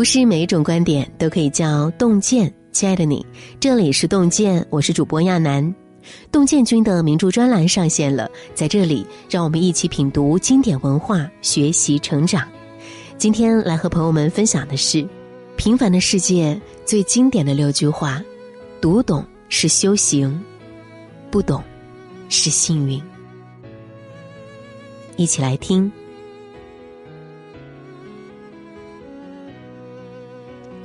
不是每一种观点都可以叫洞见。亲爱的你，这里是洞见，我是主播亚楠。洞见君的名著专栏上线了，在这里，让我们一起品读经典文化，学习成长。今天来和朋友们分享的是《平凡的世界》最经典的六句话：读懂是修行，不懂是幸运。一起来听。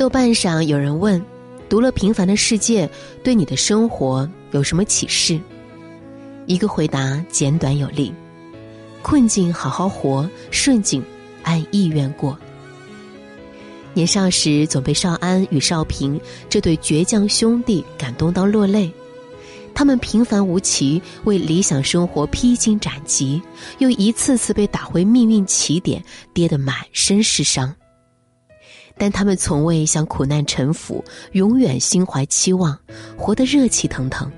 豆瓣上有人问：“读了《平凡的世界》，对你的生活有什么启示？”一个回答简短有力：“困境好好活，顺境按意愿过。”年少时总被少安与少平这对倔强兄弟感动到落泪，他们平凡无奇，为理想生活披荆斩棘，又一次次被打回命运起点，跌得满身是伤。但他们从未向苦难臣服，永远心怀期望，活得热气腾腾。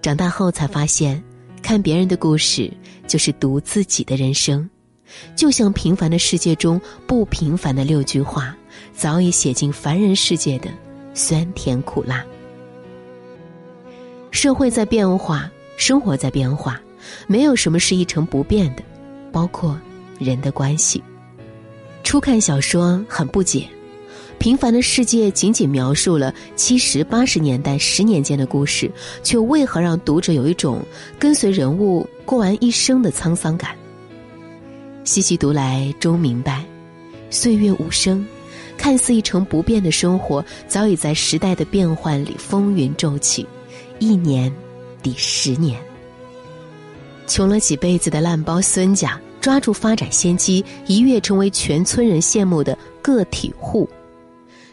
长大后才发现，看别人的故事就是读自己的人生，就像平凡的世界中不平凡的六句话，早已写进凡人世界的酸甜苦辣。社会在变化，生活在变化，没有什么是一成不变的，包括人的关系。初看小说很不解，平凡的世界仅仅描述了七十八十年代十年间的故事，却为何让读者有一种跟随人物过完一生的沧桑感？细细读来，终明白，岁月无声，看似一成不变的生活，早已在时代的变幻里风云骤起，一年抵十年。穷了几辈子的烂包孙家。抓住发展先机，一跃成为全村人羡慕的个体户。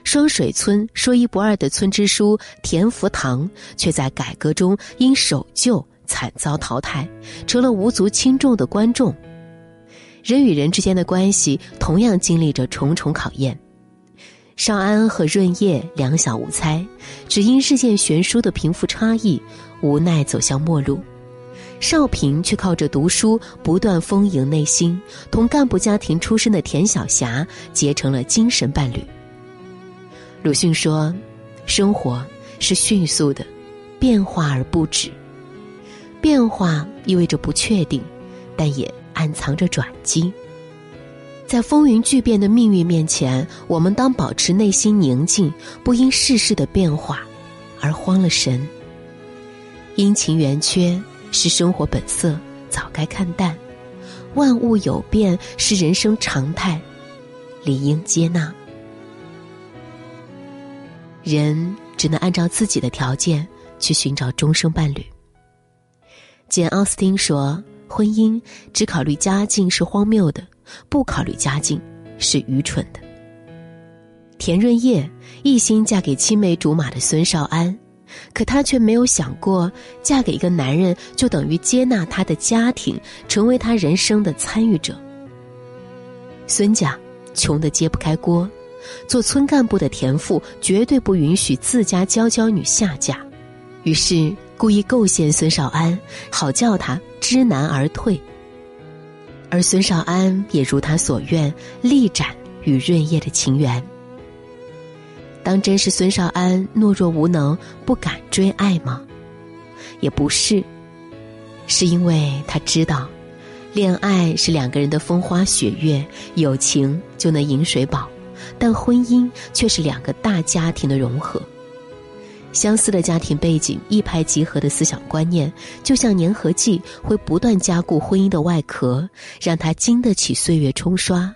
双水村说一不二的村支书田福堂，却在改革中因守旧惨遭淘汰，成了无足轻重的观众。人与人之间的关系同样经历着重重考验。少安和润叶两小无猜，只因日渐悬殊的贫富差异，无奈走向末路。少平却靠着读书不断丰盈内心，同干部家庭出身的田晓霞结成了精神伴侣。鲁迅说：“生活是迅速的，变化而不止。变化意味着不确定，但也暗藏着转机。在风云巨变的命运面前，我们当保持内心宁静，不因世事的变化而慌了神。阴晴圆缺。”是生活本色，早该看淡；万物有变，是人生常态，理应接纳。人只能按照自己的条件去寻找终生伴侣。简·奥斯汀说：“婚姻只考虑家境是荒谬的，不考虑家境是愚蠢的。”田润叶一心嫁给青梅竹马的孙少安。可她却没有想过，嫁给一个男人就等于接纳他的家庭，成为他人生的参与者。孙家穷得揭不开锅，做村干部的田父绝对不允许自家娇娇女下嫁，于是故意构陷孙少安，好叫他知难而退。而孙少安也如他所愿，力斩与润叶的情缘。当真是孙少安懦弱无能，不敢追爱吗？也不是，是因为他知道，恋爱是两个人的风花雪月，友情就能饮水饱，但婚姻却是两个大家庭的融合。相似的家庭背景，一拍即合的思想观念，就像粘合剂，会不断加固婚姻的外壳，让它经得起岁月冲刷。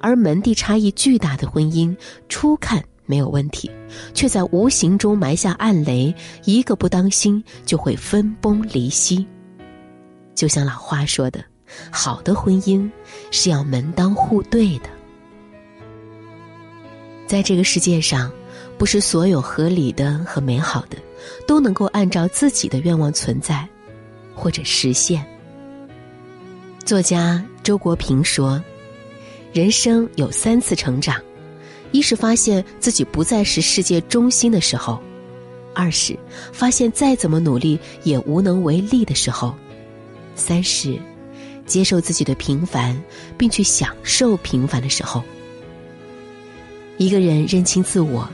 而门第差异巨大的婚姻，初看。没有问题，却在无形中埋下暗雷，一个不当心就会分崩离析。就像老话说的：“好的婚姻是要门当户对的。”在这个世界上，不是所有合理的和美好的都能够按照自己的愿望存在或者实现。作家周国平说：“人生有三次成长。”一是发现自己不再是世界中心的时候，二是发现再怎么努力也无能为力的时候，三是接受自己的平凡，并去享受平凡的时候。一个人认清自我，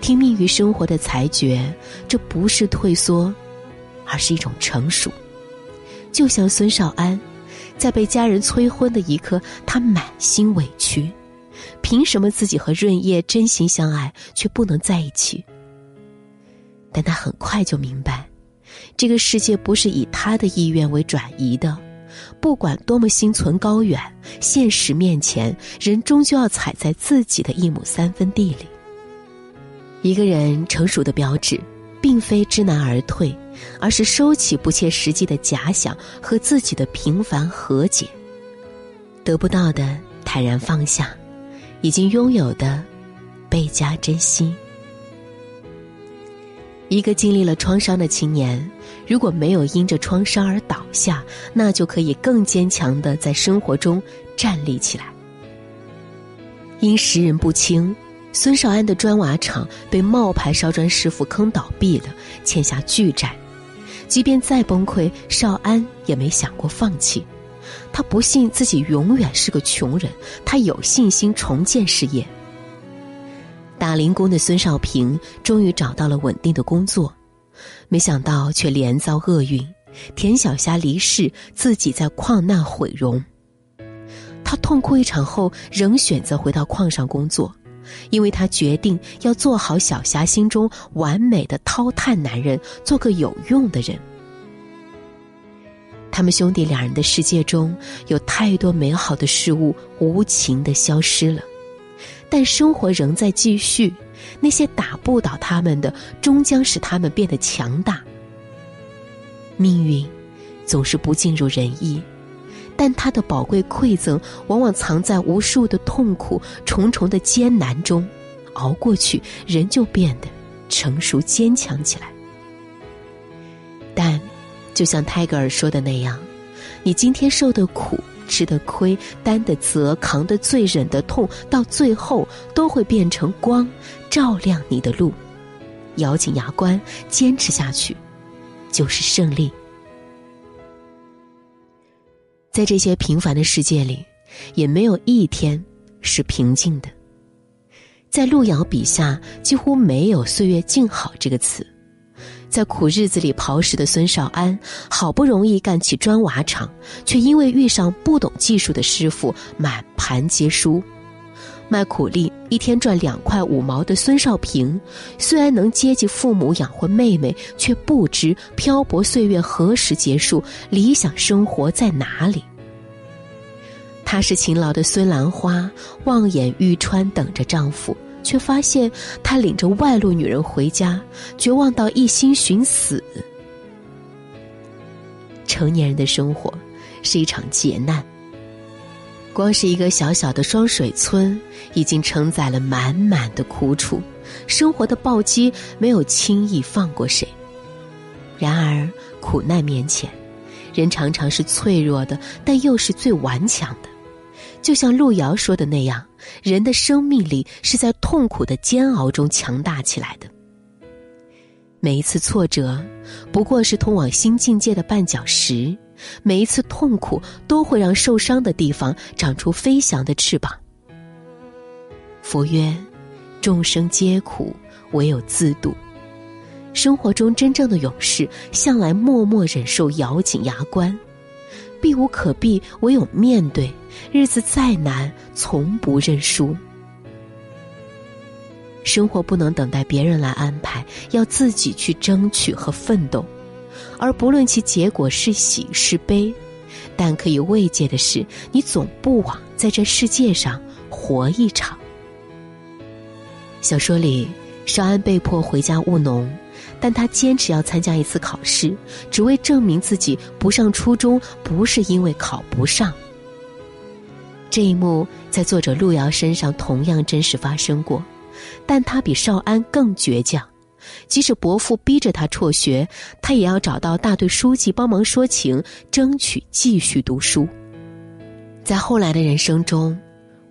听命于生活的裁决，这不是退缩，而是一种成熟。就像孙少安，在被家人催婚的一刻，他满心委屈。凭什么自己和润叶真心相爱，却不能在一起？但他很快就明白，这个世界不是以他的意愿为转移的。不管多么心存高远，现实面前，人终究要踩在自己的一亩三分地里。一个人成熟的标志，并非知难而退，而是收起不切实际的假想和自己的平凡和解。得不到的坦然放下。已经拥有的，倍加珍惜。一个经历了创伤的青年，如果没有因着创伤而倒下，那就可以更坚强的在生活中站立起来。因识人不清，孙少安的砖瓦厂被冒牌烧砖师傅坑倒闭了，欠下巨债。即便再崩溃，少安也没想过放弃。他不信自己永远是个穷人，他有信心重建事业。打零工的孙少平终于找到了稳定的工作，没想到却连遭厄运，田小霞离世，自己在矿难毁容。他痛哭一场后，仍选择回到矿上工作，因为他决定要做好小霞心中完美的掏炭男人，做个有用的人。他们兄弟两人的世界中有太多美好的事物无情的消失了，但生活仍在继续。那些打不倒他们的，终将使他们变得强大。命运总是不尽如人意，但它的宝贵馈赠往往藏在无数的痛苦、重重的艰难中。熬过去，人就变得成熟坚强起来。但。就像泰戈尔说的那样，你今天受的苦、吃的亏、担的责、扛的罪、忍的痛，到最后都会变成光，照亮你的路。咬紧牙关，坚持下去，就是胜利。在这些平凡的世界里，也没有一天是平静的。在路遥笔下，几乎没有“岁月静好”这个词。在苦日子里刨食的孙少安，好不容易干起砖瓦厂，却因为遇上不懂技术的师傅，满盘皆输。卖苦力一天赚两块五毛的孙少平，虽然能接济父母养活妹妹，却不知漂泊岁月何时结束，理想生活在哪里。她是勤劳的孙兰花，望眼欲穿，等着丈夫。却发现他领着外路女人回家，绝望到一心寻死。成年人的生活是一场劫难。光是一个小小的双水村，已经承载了满满的苦楚。生活的暴击没有轻易放过谁。然而苦难面前，人常常是脆弱的，但又是最顽强的。就像路遥说的那样，人的生命力是在痛苦的煎熬中强大起来的。每一次挫折，不过是通往新境界的绊脚石；每一次痛苦，都会让受伤的地方长出飞翔的翅膀。佛曰：“众生皆苦，唯有自度。”生活中真正的勇士，向来默默忍受，咬紧牙关。避无可避，唯有面对。日子再难，从不认输。生活不能等待别人来安排，要自己去争取和奋斗。而不论其结果是喜是悲，但可以慰藉的是，你总不枉在这世界上活一场。小说里，少安被迫回家务农。但他坚持要参加一次考试，只为证明自己不上初中不是因为考不上。这一幕在作者路遥身上同样真实发生过，但他比少安更倔强，即使伯父逼着他辍学，他也要找到大队书记帮忙说情，争取继续读书。在后来的人生中，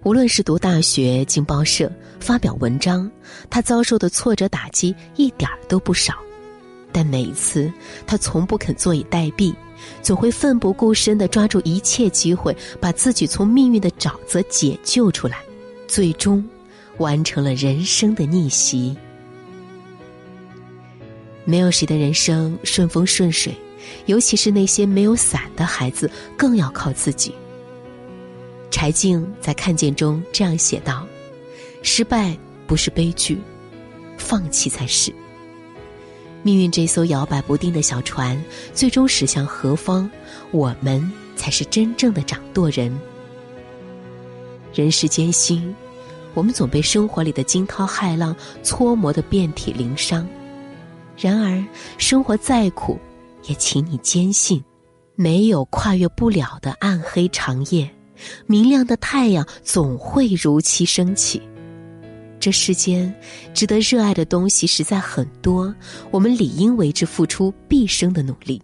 无论是读大学、进报社。发表文章，他遭受的挫折打击一点儿都不少，但每一次他从不肯坐以待毙，总会奋不顾身地抓住一切机会，把自己从命运的沼泽解救出来，最终完成了人生的逆袭。没有谁的人生顺风顺水，尤其是那些没有伞的孩子，更要靠自己。柴静在《看见》中这样写道：“失败不是悲剧，放弃才是。命运这艘摇摆不定的小船，最终驶向何方，我们才是真正的掌舵人。人世艰辛，我们总被生活里的惊涛骇浪搓磨得遍体鳞伤。然而，生活再苦，也请你坚信，没有跨越不了的暗黑长夜。”明亮的太阳总会如期升起。这世间值得热爱的东西实在很多，我们理应为之付出毕生的努力。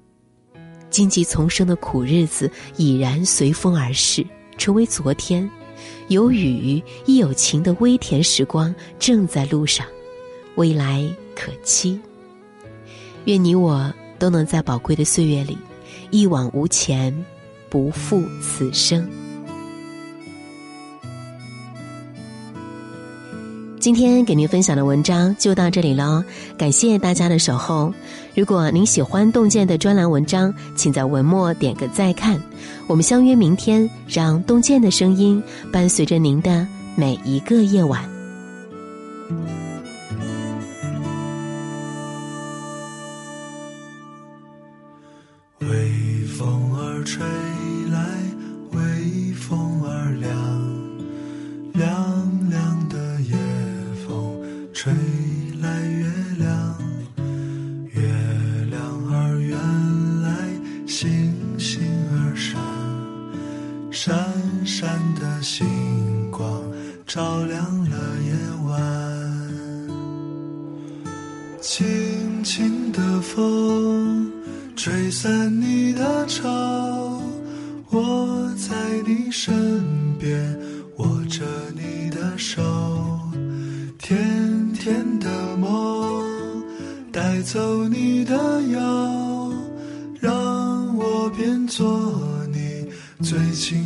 荆棘丛生的苦日子已然随风而逝，成为昨天；有雨亦有晴的微甜时光正在路上，未来可期。愿你我都能在宝贵的岁月里，一往无前，不负此生。今天给您分享的文章就到这里喽，感谢大家的守候。如果您喜欢洞见的专栏文章，请在文末点个再看。我们相约明天，让洞见的声音伴随着您的每一个夜晚。吹来月亮，月亮儿圆来，星星儿闪，闪闪的星光照亮了夜晚。轻轻的风吹散你的愁，我在你身边走你的腰，让我变做你最轻。